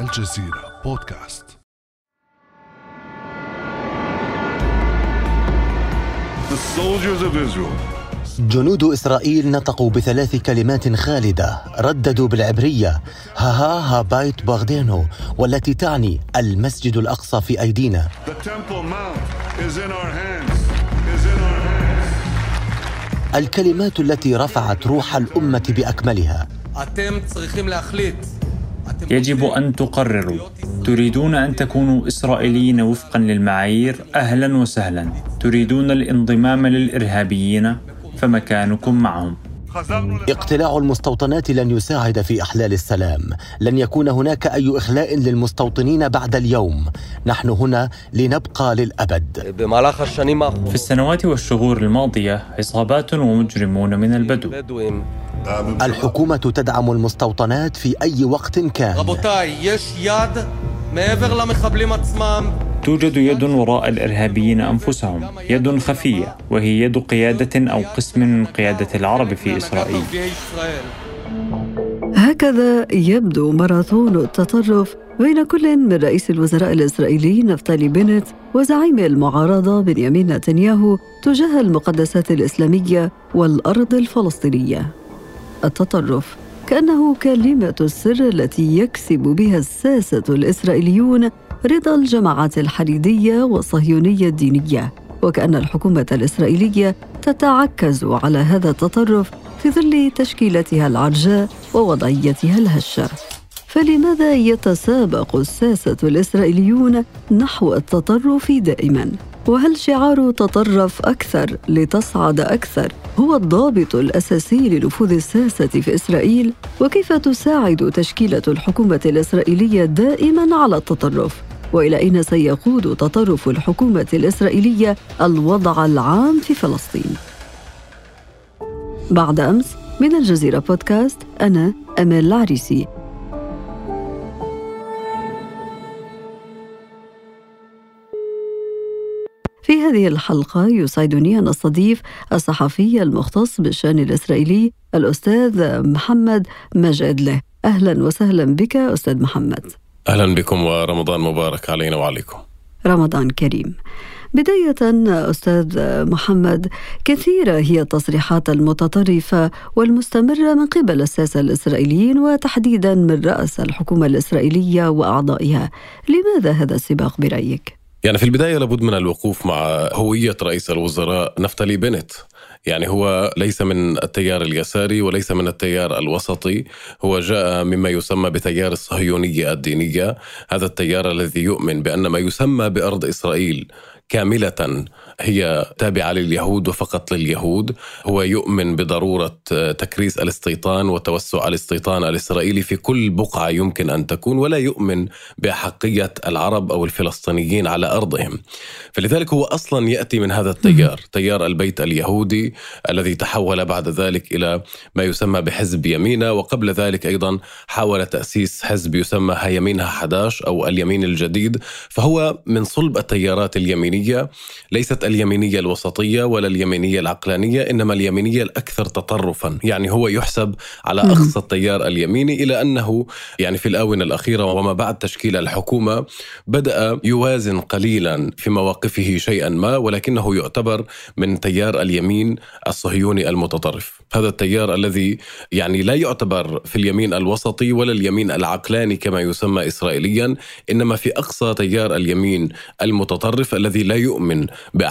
الجزيرة بودكاست. The soldiers of Israel. جنود إسرائيل نطقوا بثلاث كلمات خالدة رددوا بالعبرية ها ها ها بايت باغدينو والتي تعني المسجد الأقصى في أيدينا. The Temple Mount is in our hands. Is in our hands. الكلمات التي رفعت روح الأمة بأكملها. يجب أن تقرروا. تريدون أن تكونوا إسرائيليين وفقا للمعايير؟ أهلا وسهلا. تريدون الانضمام للإرهابيين؟ فمكانكم معهم. اقتلاع المستوطنات لن يساعد في إحلال السلام. لن يكون هناك أي إخلاء للمستوطنين بعد اليوم. نحن هنا لنبقى للأبد. في السنوات والشهور الماضية عصابات ومجرمون من البدو. الحكومة تدعم المستوطنات في أي وقت كان. توجد يد وراء الإرهابيين أنفسهم. يد خفية وهي يد قيادة أو قسم من قيادة العرب في إسرائيل. هكذا يبدو ماراثون التطرف بين كل من رئيس الوزراء الإسرائيلي نفتالي بنت وزعيم المعارضة بنيامين نتنياهو تجاه المقدسات الإسلامية والأرض الفلسطينية. التطرف. كأنه كلمة السر التي يكسب بها الساسة الإسرائيليون رضا الجماعات الحديدية والصهيونية الدينية. وكأن الحكومة الإسرائيلية تتعكز على هذا التطرف في ظل تشكيلتها العرجاء ووضعيتها الهشة. فلماذا يتسابق الساسة الإسرائيليون نحو التطرف دائما؟ وهل شعار تطرف أكثر لتصعد أكثر هو الضابط الأساسي لنفوذ الساسة في إسرائيل؟ وكيف تساعد تشكيلة الحكومة الإسرائيلية دائما على التطرف؟ وإلى أين سيقود تطرف الحكومة الإسرائيلية الوضع العام في فلسطين بعد أمس من الجزيرة بودكاست أنا أمال العريسي هذه الحلقة يسعدني أن أستضيف الصحفي المختص بالشأن الإسرائيلي الأستاذ محمد مجادله أهلا وسهلا بك أستاذ محمد أهلا بكم ورمضان مبارك علينا وعليكم. رمضان كريم بداية أستاذ محمد كثيرة هي التصريحات المتطرفة والمستمرة من قبل الساسة الإسرائيليين وتحديدا من رأس الحكومة الإسرائيلية وأعضائها لماذا هذا السباق برأيك؟ يعني في البداية لابد من الوقوف مع هوية رئيس الوزراء نفتالي بنت. يعني هو ليس من التيار اليساري وليس من التيار الوسطي، هو جاء مما يسمى بتيار الصهيونية الدينية، هذا التيار الذي يؤمن بأن ما يسمى بأرض إسرائيل كاملة هي تابعة لليهود وفقط لليهود، هو يؤمن بضرورة تكريس الاستيطان وتوسع الاستيطان الإسرائيلي في كل بقعة يمكن أن تكون ولا يؤمن بأحقية العرب أو الفلسطينيين على أرضهم. فلذلك هو أصلا يأتي من هذا التيار، تيار البيت اليهودي الذي تحول بعد ذلك إلى ما يسمى بحزب يمينة وقبل ذلك أيضا حاول تأسيس حزب يسمى هيمينها 11 أو اليمين الجديد، فهو من صلب التيارات اليمينية ليست اليمينية الوسطية ولا اليمينية العقلانية إنما اليمينية الأكثر تطرفا، يعني هو يحسب على أقصى التيار اليميني إلى أنه يعني في الآونة الأخيرة وما بعد تشكيل الحكومة بدأ يوازن قليلا في مواقفه شيئا ما ولكنه يعتبر من تيار اليمين الصهيوني المتطرف، هذا التيار الذي يعني لا يعتبر في اليمين الوسطي ولا اليمين العقلاني كما يسمى اسرائيليا، إنما في أقصى تيار اليمين المتطرف الذي لا يؤمن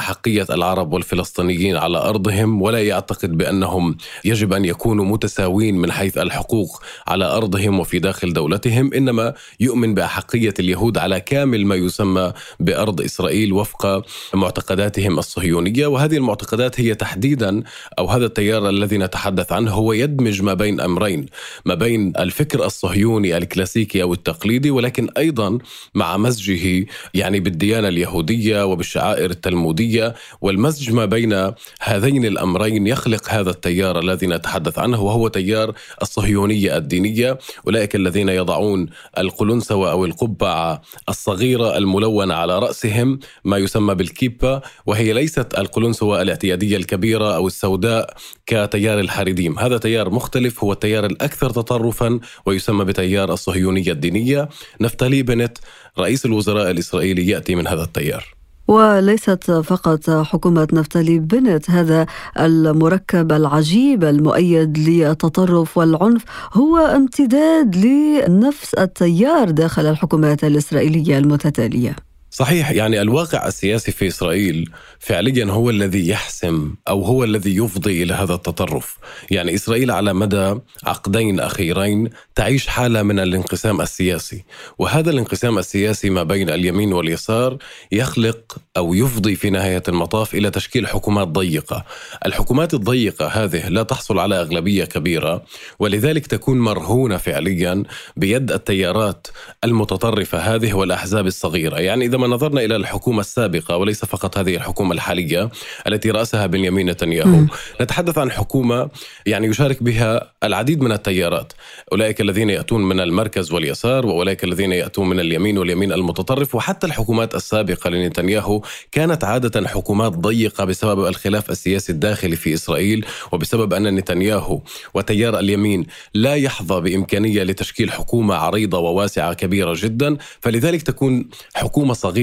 باحقيه العرب والفلسطينيين على أرضهم ولا يعتقد بأنهم يجب أن يكونوا متساوين من حيث الحقوق على أرضهم وفي داخل دولتهم، إنما يؤمن باحقيه اليهود على كامل ما يسمى بأرض إسرائيل وفق معتقداتهم الصهيونية. وهذه المعتقدات هي تحديدا أو هذا التيار الذي نتحدث عنه هو يدمج ما بين أمرين ما بين الفكر الصهيوني الكلاسيكي أو التقليدي ولكن أيضا مع مزجه يعني بالديانة اليهودية وبالشعائر التلمودية الدينية والمزج ما بين هذين الأمرين يخلق هذا التيار الذي نتحدث عنه وهو تيار الصهيونية الدينية. أولئك الذين يضعون القلنسوة أو القبعة الصغيرة الملونة على رأسهم ما يسمى بالكيبا وهي ليست القلنسوة الاعتيادية الكبيرة أو السوداء كتيار الحريديم. هذا تيار مختلف هو التيار الأكثر تطرفا ويسمى بتيار الصهيونية الدينية. نفتالي بنت رئيس الوزراء الإسرائيلي يأتي من هذا التيار. وليست فقط حكومة نفتالي بنت هذا المركب العجيب المؤيد للتطرف والعنف هو امتداد لنفس التيار داخل الحكومات الإسرائيلية المتتالية. صحيح يعني الواقع السياسي في إسرائيل فعليا هو الذي يحسم أو هو الذي يفضي إلى هذا التطرف، يعني إسرائيل على مدى عقدين أخيرين تعيش حالة من الانقسام السياسي، وهذا الانقسام السياسي ما بين اليمين واليسار يخلق أو يفضي في نهاية المطاف إلى تشكيل حكومات ضيقة، الحكومات الضيقة هذه لا تحصل على أغلبية كبيرة ولذلك تكون مرهونة فعليا بيد التيارات المتطرفة هذه والأحزاب الصغيرة، يعني إذا عندما نظرنا إلى الحكومة السابقة وليس فقط هذه الحكومة الحالية التي رأسها بنيامين نتنياهو. نتحدث عن حكومة يعني يشارك بها العديد من التيارات. أولئك الذين يأتون من المركز واليسار وأولئك الذين يأتون من اليمين واليمين المتطرف وحتى الحكومات السابقة لنتنياهو كانت عادة حكومات ضيقة بسبب الخلاف السياسي الداخلي في إسرائيل وبسبب أن نتنياهو وتيار اليمين لا يحظى بإمكانية لتشكيل حكومة عريضة وواسعة كبيرة جدا فلذلك تكون حكومة صغيرة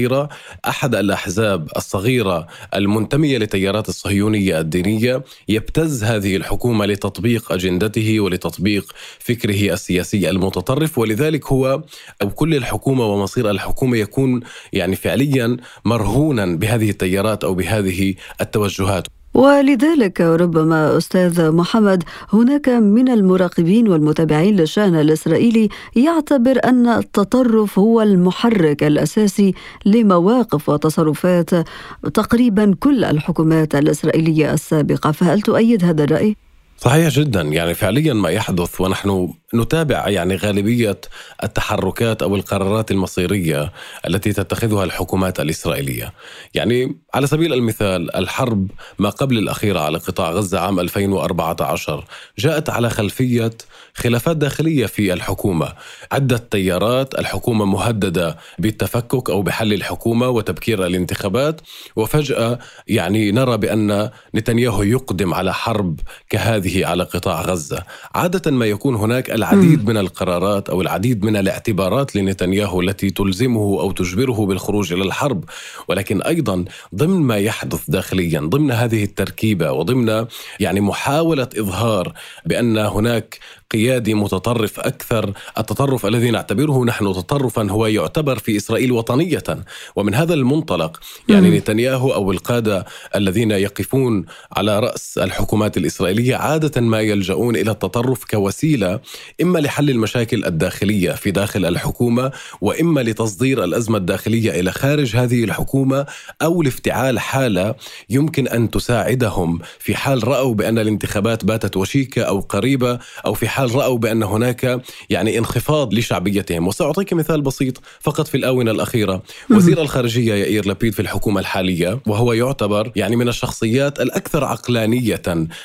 أحد الأحزاب الصغيرة المنتمية لتيارات الصهيونية الدينية يبتز هذه الحكومة لتطبيق أجندته ولتطبيق فكره السياسي المتطرف. ولذلك هو أو كل الحكومة ومصير الحكومة يكون يعني فعليا مرهونا بهذه التيارات أو بهذه التوجهات. ولذلك ربما أستاذ محمد هناك من المراقبين والمتابعين للشأن الإسرائيلي يعتبر أن التطرف هو المحرك الأساسي لمواقف وتصرفات تقريبا كل الحكومات الإسرائيلية السابقة. فهل تؤيد هذا الرأي؟ صحيح جدا. يعني فعليا ما يحدث ونحن نتابع يعني غالبية التحركات أو القرارات المصيرية التي تتخذها الحكومات الإسرائيلية. يعني على سبيل المثال الحرب ما قبل الأخيرة على قطاع غزة عام 2014 جاءت على خلفية خلافات داخلية في الحكومة، عده تيارات، الحكومة مهددة بالتفكك أو بحل الحكومة وتبكير الانتخابات وفجأة يعني نرى بأن نتنياهو يقدم على حرب كهذه على قطاع غزة، عادة ما يكون هناك العديد من القرارات أو العديد من الاعتبارات لنتنياهو التي تلزمه أو تجبره بالخروج إلى الحرب. ولكن أيضا ضمن ما يحدث داخليا ضمن هذه التركيبة وضمن يعني محاولة إظهار بأن هناك قيادي متطرف أكثر التطرف الذي نعتبره نحن تطرفا هو يعتبر في إسرائيل وطنية. ومن هذا المنطلق يعني نتنياهو أو القادة الذين يقفون على رأس الحكومات الإسرائيلية عادة ما يلجؤون إلى التطرف كوسيلة إما لحل المشاكل الداخلية في داخل الحكومة وإما لتصدير الأزمة الداخلية إلى خارج هذه الحكومة أو لافتعال حالة يمكن أن تساعدهم في حال رأوا بأن الانتخابات باتت وشيكة أو قريبة أو في حال رأوا بأن هناك يعني انخفاض لشعبيتهم. وسأعطيك مثال بسيط فقط في الآونة الأخيرة. وزير الخارجية يائير لبيد في الحكومة الحالية وهو يعتبر يعني من الشخصيات الأكثر عقلانية.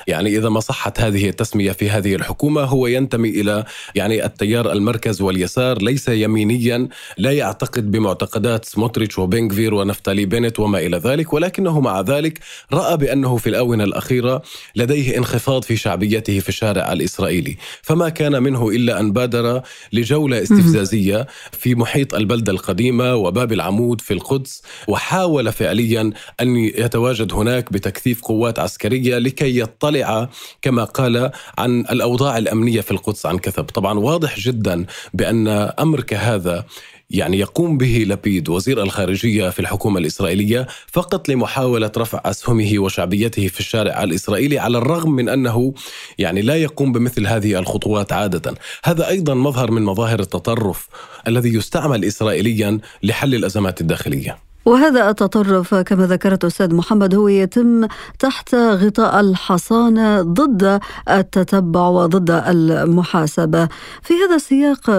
يعني إذا ما صحت هذه التسمية في هذه الحكومة هو ينتمي إلى يعني التيار المركز واليسار ليس يمينيا لا يعتقد بمعتقدات سموتريتش وبنغفير ونفتالي بنت وما إلى ذلك ولكنه مع ذلك رأى بأنه في الآونة الأخيرة لديه انخفاض في شعبيته في الشارع الإسرائيلي. فما كان منه إلا أن بادر لجولة استفزازية في محيط البلدة القديمة وباب العمود في القدس وحاول فعليا أن يتواجد هناك بتكثيف قوات عسكرية لكي يطلع كما قال عن الأوضاع الأمنية في القدس عن كثب طبعا واضح جدا بأن أمر كهذا يعني يقوم به لبيد وزير الخارجية في الحكومة الإسرائيلية فقط لمحاولة رفع أسهمه وشعبيته في الشارع الإسرائيلي على الرغم من أنه يعني لا يقوم بمثل هذه الخطوات عادة. هذا أيضا مظهر من مظاهر التطرف الذي يستعمل إسرائيليا لحل الأزمات الداخلية. وهذا التطرف كما ذكرت أستاذ محمد هو يتم تحت غطاء الحصانة ضد التتبع وضد المحاسبة في هذا السياق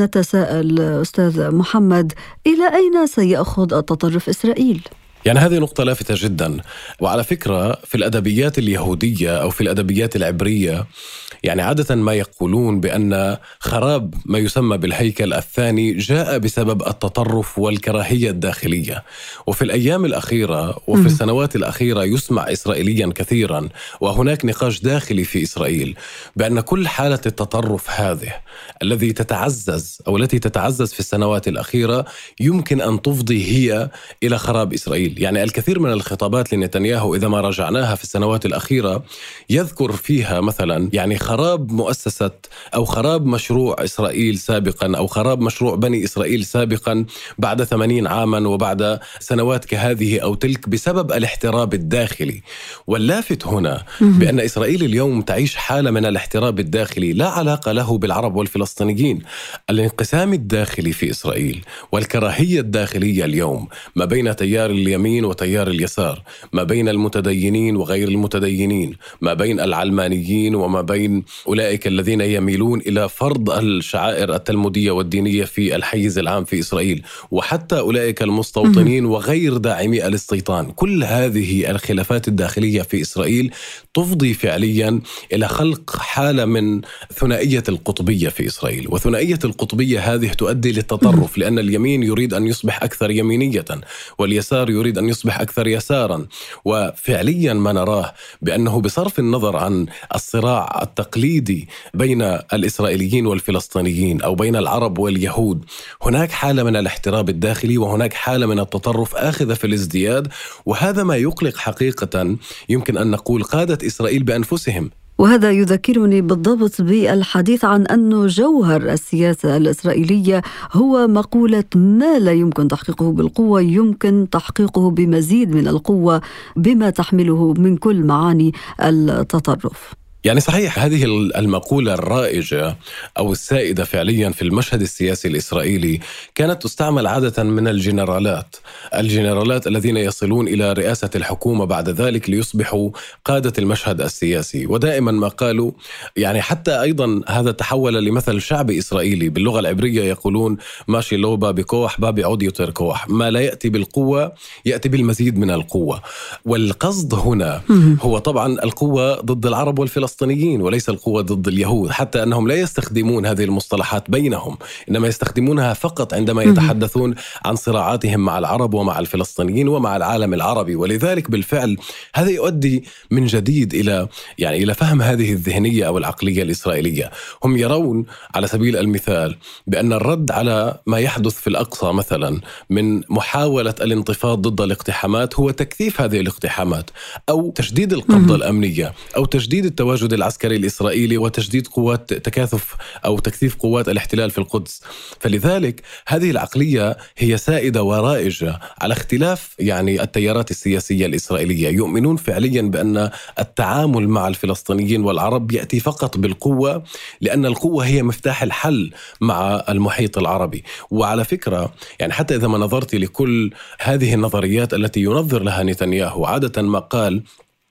نتساءل أستاذ محمد إلى أين سيأخذ التطرف إسرائيل؟ يعني هذه نقطة لافتة جدا. وعلى فكرة في الأدبيات اليهودية أو في الأدبيات العبرية يعني عادة ما يقولون بأن خراب ما يسمى بالهيكل الثاني جاء بسبب التطرف والكراهية الداخلية. وفي الأيام الأخيرة وفي السنوات الأخيرة يسمع إسرائيليا كثيرا وهناك نقاش داخلي في إسرائيل بأن كل حالة التطرف هذه الذي تتعزز أو التي تتعزز في السنوات الأخيرة يمكن أن تفضي هي إلى خراب إسرائيل. يعني الكثير من الخطابات لنتنياهو إذا ما رجعناها في السنوات الأخيرة يذكر فيها مثلا يعني خراب مؤسسة أو خراب مشروع إسرائيل سابقا أو خراب مشروع بني إسرائيل سابقا بعد 80 عاما وبعد سنوات كهذه أو تلك بسبب الاحتراب الداخلي. واللافت هنا بأن إسرائيل اليوم تعيش حالة من الاحتراب الداخلي لا علاقة له بالعرب والفلسطينيين. الانقسام الداخلي في إسرائيل والكراهية الداخلية اليوم ما بين تيار اليمين وتيار اليسار ما بين المتدينين وغير المتدينين ما بين العلمانيين وما بين أولئك الذين يميلون إلى فرض الشعائر التلمودية والدينية في الحيز العام في إسرائيل وحتى أولئك المستوطنين وغير داعمي الاستيطان. كل هذه الخلافات الداخلية في إسرائيل تفضي فعليا إلى خلق حالة من ثنائية القطبية في إسرائيل. وثنائية القطبية هذه تؤدي للتطرف لأن اليمين يريد أن يصبح أكثر يمينية واليسار يريد أن يصبح أكثر يسارا. وفعليا ما نراه بأنه بصرف النظر عن الصراع التقليدي بين الإسرائيليين والفلسطينيين أو بين العرب واليهود. هناك حالة من الاحتراب الداخلي وهناك حالة من التطرف آخذة في الازدياد. وهذا ما يقلق حقيقة. يمكن أن نقول قادة إسرائيل بأنفسهم. وهذا يذكرني بالضبط بالحديث عن أن جوهر السياسة الإسرائيلية هو مقولة ما لا يمكن تحقيقه بالقوة يمكن تحقيقه بمزيد من القوة بما تحمله من كل معاني التطرف. يعني صحيح. هذه المقولة الرائجة أو السائدة فعليا في المشهد السياسي الإسرائيلي كانت تستعمل عادة من الجنرالات. الجنرالات الذين يصلون إلى رئاسة الحكومة بعد ذلك ليصبحوا قادة المشهد السياسي. ودائما ما قالوا يعني حتى أيضا هذا تحول لمثل شعبي إسرائيلي. باللغة العبرية يقولون ماشي لوبا بكوح بابي عود يطير كوح. ما لا يأتي بالقوة يأتي بالمزيد من القوة. والقصد هنا هو طبعا القوة ضد العرب والفلسطينيين. الفلسطينيين وليس القوة ضد اليهود حتى أنهم لا يستخدمون هذه المصطلحات بينهم إنما يستخدمونها فقط عندما يتحدثون عن صراعاتهم مع العرب ومع الفلسطينيين ومع العالم العربي. ولذلك بالفعل هذا يؤدي من جديد إلى يعني إلى فهم هذه الذهنية أو العقلية الإسرائيلية. هم يرون على سبيل المثال بأن الرد على ما يحدث في الأقصى مثلا من محاولة الانتفاض ضد الاقتحامات هو تكثيف هذه الاقتحامات أو تشديد القبضة الأمنية أو تشديد التواجد التواجد العسكري الإسرائيلي وتجديد قوات تكاثف أو تكثيف قوات الاحتلال في القدس. فلذلك هذه العقلية هي سائدة ورائجة على اختلاف يعني التيارات السياسية الإسرائيلية. يؤمنون فعليا بأن التعامل مع الفلسطينيين والعرب يأتي فقط بالقوة لأن القوة هي مفتاح الحل مع المحيط العربي. وعلى فكرة يعني حتى إذا ما نظرت لكل هذه النظريات التي ينظر لها نتنياهو عادة ما قال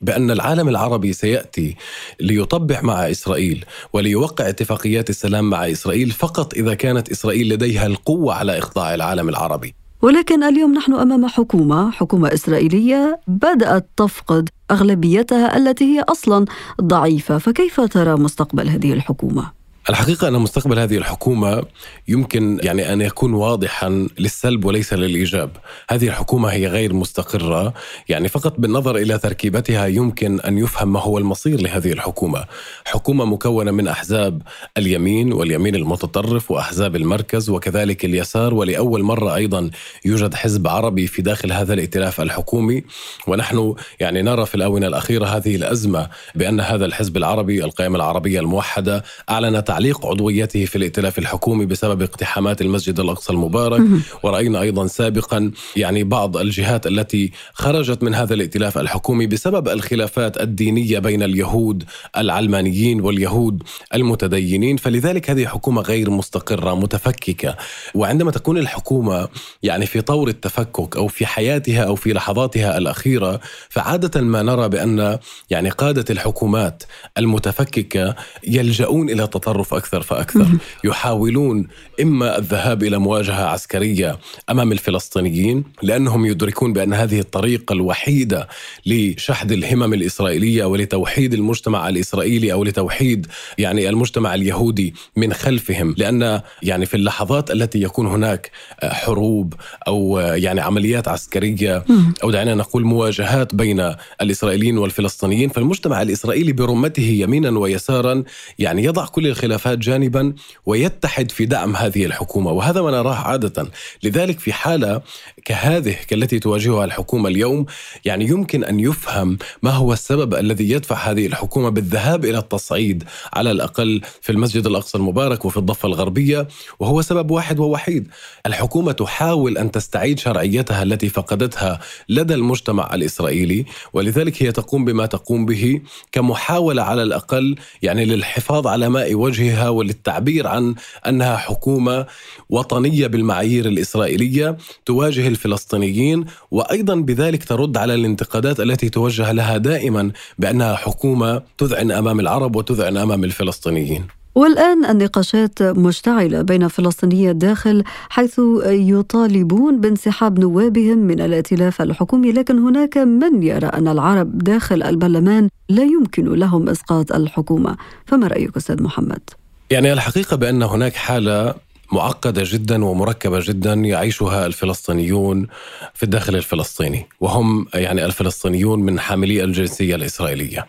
بأن العالم العربي سيأتي ليطبع مع إسرائيل وليوقع اتفاقيات السلام مع إسرائيل فقط إذا كانت إسرائيل لديها القوة على إخضاع العالم العربي. ولكن اليوم نحن أمام حكومة حكومة إسرائيلية بدأت تفقد أغلبيتها التي هي أصلا ضعيفة. فكيف ترى مستقبل هذه الحكومة؟ الحقيقة أن مستقبل هذه الحكومة يمكن يعني أن يكون واضحا للسلب وليس للإيجاب. هذه الحكومة هي غير مستقرة يعني فقط بالنظر إلى تركيبتها يمكن أن يفهم ما هو المصير لهذه الحكومة. حكومة مكونة من أحزاب اليمين واليمين المتطرف وأحزاب المركز وكذلك اليسار ولأول مرة أيضا يوجد حزب عربي في داخل هذا الائتلاف الحكومي. ونحن يعني نرى في الآونة الأخيرة هذه الأزمة بأن هذا الحزب العربي القائمة العربية الموحدة أعلنت تعليق عضويته في الائتلاف الحكومي بسبب اقتحامات المسجد الأقصى المبارك. ورأينا أيضا سابقا يعني بعض الجهات التي خرجت من هذا الائتلاف الحكومي بسبب الخلافات الدينية بين اليهود العلمانيين واليهود المتدينين. فلذلك هذه حكومة غير مستقرة متفككة. وعندما تكون الحكومة يعني في طور التفكك أو في حياتها أو في لحظاتها الأخيرة فعادة ما نرى بأن يعني قادة الحكومات المتفككة يلجؤون إلى تطرف التطرف أكثر فأكثر. يحاولون إما الذهاب إلى مواجهة عسكرية أمام الفلسطينيين لأنهم يدركون بأن هذه الطريقة الوحيدة لشحذ الهمم الإسرائيلية ولتوحيد المجتمع الإسرائيلي أو لتوحيد يعني المجتمع اليهودي من خلفهم. لأن يعني في اللحظات التي يكون هناك حروب أو يعني عمليات عسكرية أو دعنا نقول مواجهات بين الإسرائيليين والفلسطينيين فالمجتمع الإسرائيلي برمته يمينا ويسارا يعني يضع كل الخلافات جانبا ويتحد في دعم هذه الحكومة وهذا ما نراه عادة. لذلك في حالة كهذه كالتي تواجهها الحكومة اليوم يعني يمكن أن يفهم ما هو السبب الذي يدفع هذه الحكومة بالذهاب إلى التصعيد على الأقل في المسجد الأقصى المبارك وفي الضفة الغربية وهو سبب واحد ووحيد. الحكومة تحاول أن تستعيد شرعيتها التي فقدتها لدى المجتمع الإسرائيلي ولذلك هي تقوم بما تقوم به كمحاولة على الأقل يعني للحفاظ على ماء وجهها وللتعبير عن أنها حكومة وطنية بالمعايير الإسرائيلية تواجه الفلسطينيين وأيضا بذلك ترد على الانتقادات التي توجه لها دائما بأنها حكومة تذعن أمام العرب وتذعن أمام الفلسطينيين. والآن النقاشات مشتعلة بين فلسطيني الداخل حيث يطالبون بانسحاب نوابهم من الائتلاف الحكومي لكن هناك من يرى أن العرب داخل البرلمان لا يمكن لهم إسقاط الحكومة فما رأيك أستاذ محمد؟ يعني الحقيقة بأن هناك حالة معقدة جدا ومركبة جدا يعيشها الفلسطينيون في الداخل الفلسطيني وهم يعني الفلسطينيون من حاملي الجنسية الإسرائيلية.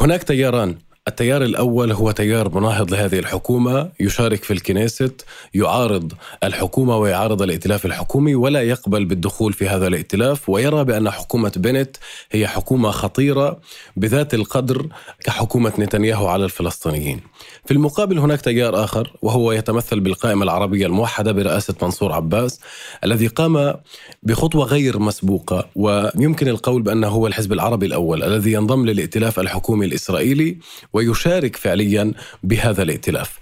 هناك تياران. التيار الأول هو تيار مناهض لهذه الحكومة يشارك في الكنيست يعارض الحكومة ويعارض الائتلاف الحكومي ولا يقبل بالدخول في هذا الائتلاف ويرى بأن حكومة بنت هي حكومة خطيرة بذات القدر كحكومة نتنياهو على الفلسطينيين. في المقابل هناك تيار آخر وهو يتمثل بالقائمة العربية الموحدة برئاسة منصور عباس الذي قام بخطوة غير مسبوقة ويمكن القول بأنه هو الحزب العربي الأول الذي ينضم للائتلاف الحكومي الإسرائيلي ويشارك فعليا بهذا الائتلاف.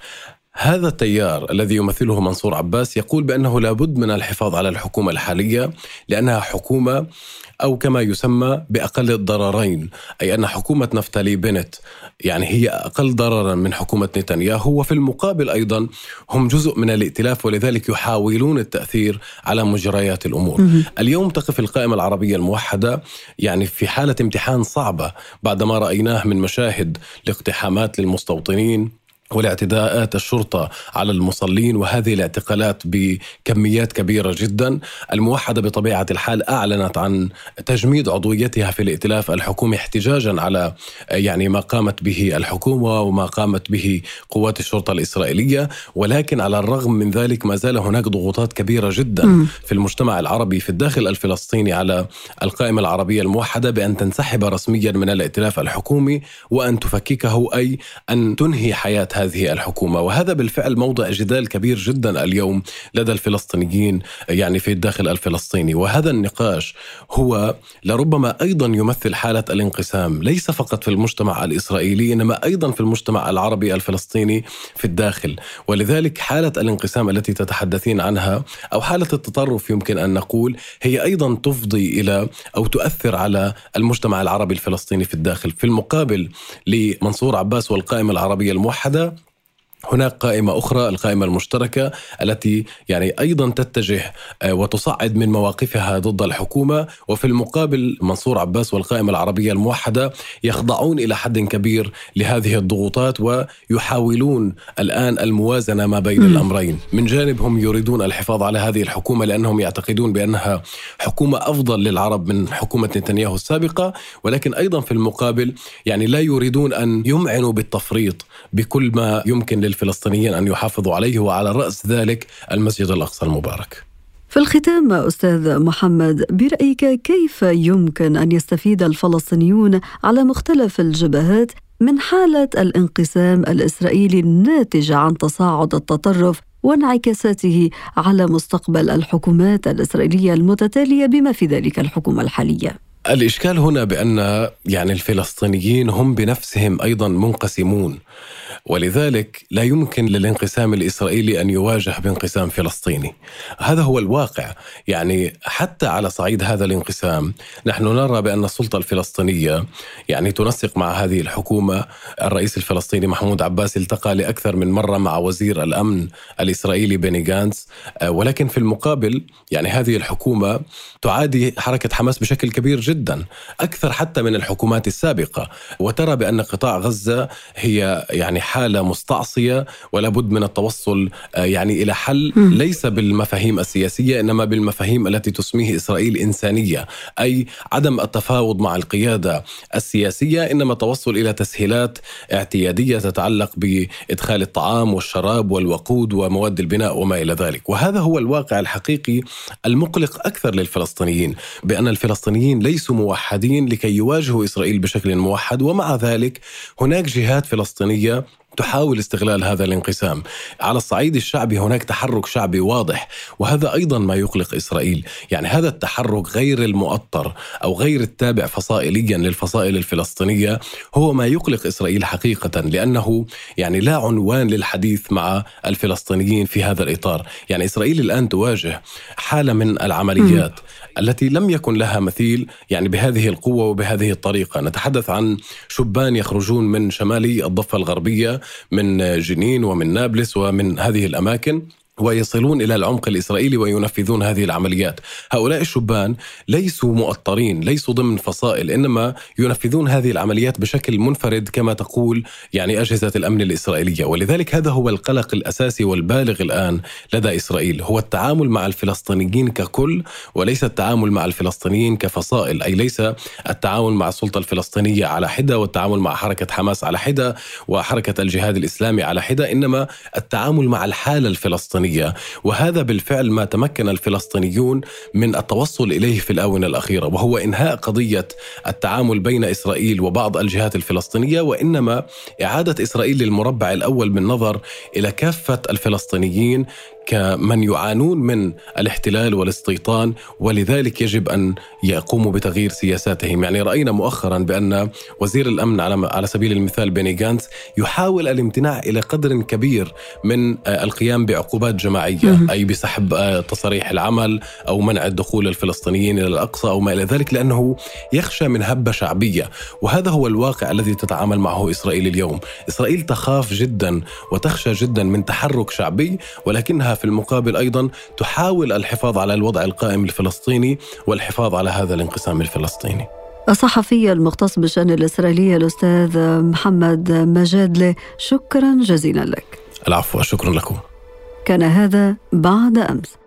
هذا التيار الذي يمثله منصور عباس يقول بأنه لابد من الحفاظ على الحكومة الحالية لأنها حكومة أو كما يسمى بأقل الضررين، أي أن حكومة نفتالي بنت يعني هي أقل ضررا من حكومة نتنياهو وفي المقابل أيضا هم جزء من الائتلاف ولذلك يحاولون التأثير على مجريات الأمور. اليوم تقف القائمة العربية الموحدة يعني في حالة امتحان صعبة بعدما رأيناه من مشاهد لاقتحامات للمستوطنين ولاعتداءات الشرطة على المصلين وهذه الاعتقالات بكميات كبيرة جدا الموحدة بطبيعة الحال أعلنت عن تجميد عضويتها في الائتلاف الحكومي احتجاجا على يعني ما قامت به الحكومة وما قامت به قوات الشرطة الإسرائيلية ولكن على الرغم من ذلك ما زال هناك ضغوطات كبيرة جدا م. في المجتمع العربي في الداخل الفلسطيني على القائمة العربية الموحدة بأن تنسحب رسميا من الائتلاف الحكومي وأن تفككه أي أن تنهي حياة هذه الحكومة. وهذا بالفعل موضع جدال كبير جدا اليوم لدى الفلسطينيين يعني في الداخل الفلسطيني. وهذا النقاش هو لربما أيضا يمثل حالة الانقسام. ليس فقط في المجتمع الإسرائيلي إنما أيضا في المجتمع العربي الفلسطيني في الداخل. ولذلك حالة الانقسام التي تتحدثين عنها أو حالة التطرف يمكن أن نقول هي أيضا تفضي إلى أو تؤثر على المجتمع العربي الفلسطيني في الداخل. في المقابل لمنصور عباس والقائمة العربية الموحدة هناك قائمة أخرى القائمة المشتركة التي يعني أيضا تتجه آه، وتصعد من مواقفها ضد الحكومة. وفي المقابل منصور عباس والقائمة العربية الموحدة يخضعون إلى حد كبير لهذه الضغوطات ويحاولون الآن الموازنة ما بين الأمرين. من جانب هم يريدون الحفاظ على هذه الحكومة لأنهم يعتقدون بأنها حكومة أفضل للعرب من حكومة نتنياهو السابقة. ولكن أيضا في المقابل يعني لا يريدون أن يمعنوا بالتفريط بكل ما يمكن لل للفلسطينيين أن يحافظوا عليه وعلى رأس ذلك المسجد الأقصى المبارك. في الختام أستاذ محمد برأيك كيف يمكن أن يستفيد الفلسطينيون على مختلف الجبهات من حالة الانقسام الإسرائيلي الناتجة عن تصاعد التطرف وانعكاساته على مستقبل الحكومات الإسرائيلية المتتالية بما في ذلك الحكومة الحالية؟ الإشكال هنا بأن يعني الفلسطينيين هم بنفسهم أيضا منقسمون ولذلك لا يمكن للانقسام الإسرائيلي أن يواجه بانقسام فلسطيني. هذا هو الواقع. يعني حتى على صعيد هذا الانقسام نحن نرى بأن السلطة الفلسطينية يعني تنسق مع هذه الحكومة. الرئيس الفلسطيني محمود عباس التقى لأكثر من مرة مع وزير الأمن الإسرائيلي بيني جانس ولكن في المقابل يعني هذه الحكومة تعادي حركة حماس بشكل كبير جدا. أكثر حتى من الحكومات السابقة. وترى بأن قطاع غزة هي يعني حالة مستعصية ولا بد من التوصل آه، يعني إلى حل ليس بالمفاهيم السياسية إنما بالمفاهيم التي تسميه إسرائيل إنسانية. أي عدم التفاوض مع القيادة السياسية إنما التوصل إلى تسهيلات اعتيادية تتعلق بإدخال الطعام والشراب والوقود ومواد البناء وما إلى ذلك. وهذا هو الواقع الحقيقي المقلق أكثر للفلسطينيين بأن الفلسطينيين ليسوا موحدين لكي يواجهوا إسرائيل بشكل موحد ومع ذلك هناك جهات فلسطينية تحاول استغلال هذا الانقسام. على الصعيد الشعبي هناك تحرك شعبي واضح وهذا أيضا ما يقلق إسرائيل. يعني هذا التحرك غير المؤطر أو غير التابع فصائليا للفصائل الفلسطينية هو ما يقلق إسرائيل حقيقة لأنه يعني لا عنوان للحديث مع الفلسطينيين في هذا الإطار. يعني إسرائيل الآن تواجه حالة من العمليات التي لم يكن لها مثيل يعني بهذه القوة وبهذه الطريقة. نتحدث عن شبان يخرجون من شمالي الضفة الغربية من جنين ومن نابلس ومن هذه الأماكن. ويصلون إلى العمق الإسرائيلي وينفذون هذه العمليات، هؤلاء الشبان ليسوا مؤطرين، ليسوا ضمن فصائل، إنما ينفذون هذه العمليات بشكل منفرد كما تقول يعني أجهزة الأمن الإسرائيلية، ولذلك هذا هو القلق الأساسي والبالغ الآن لدى إسرائيل، هو التعامل مع الفلسطينيين ككل وليس التعامل مع الفلسطينيين كفصائل، أي ليس التعامل مع السلطة الفلسطينية على حدة والتعامل مع حركة حماس على حدة وحركة الجهاد الإسلامي على حدة، إنما التعامل مع الحالة الفلسطينية الفلسطينية وهذا بالفعل ما تمكن الفلسطينيون من التوصل إليه في الآونة الأخيرة وهو إنهاء قضية التعامل بين إسرائيل وبعض الجهات الفلسطينية وإنما إعادة إسرائيل للمربع الأول بالنظر إلى كافة الفلسطينيين كمن يعانون من الاحتلال والاستيطان ولذلك يجب أن يقوموا بتغيير سياساتهم، يعني رأينا مؤخرا بأن وزير الأمن على على سبيل المثال بيني جانتس يحاول الامتناع إلى قدر كبير من القيام بعقوبات جماعية أي بسحب تصاريح العمل أو منع الدخول الفلسطينيين إلى الأقصى أو ما إلى ذلك لأنه يخشى من هبة شعبية، وهذا هو الواقع الذي تتعامل معه إسرائيل اليوم، إسرائيل تخاف جدا وتخشى جدا من تحرك شعبي ولكنها في المقابل أيضا تحاول الحفاظ على الوضع القائم الفلسطيني والحفاظ على هذا الانقسام الفلسطيني. الصحفي المختص بالشأن الإسرائيلي الأستاذ محمد مجادله شكرا جزيلا لك. العفو شكرا لكم. كان هذا بعد أمس.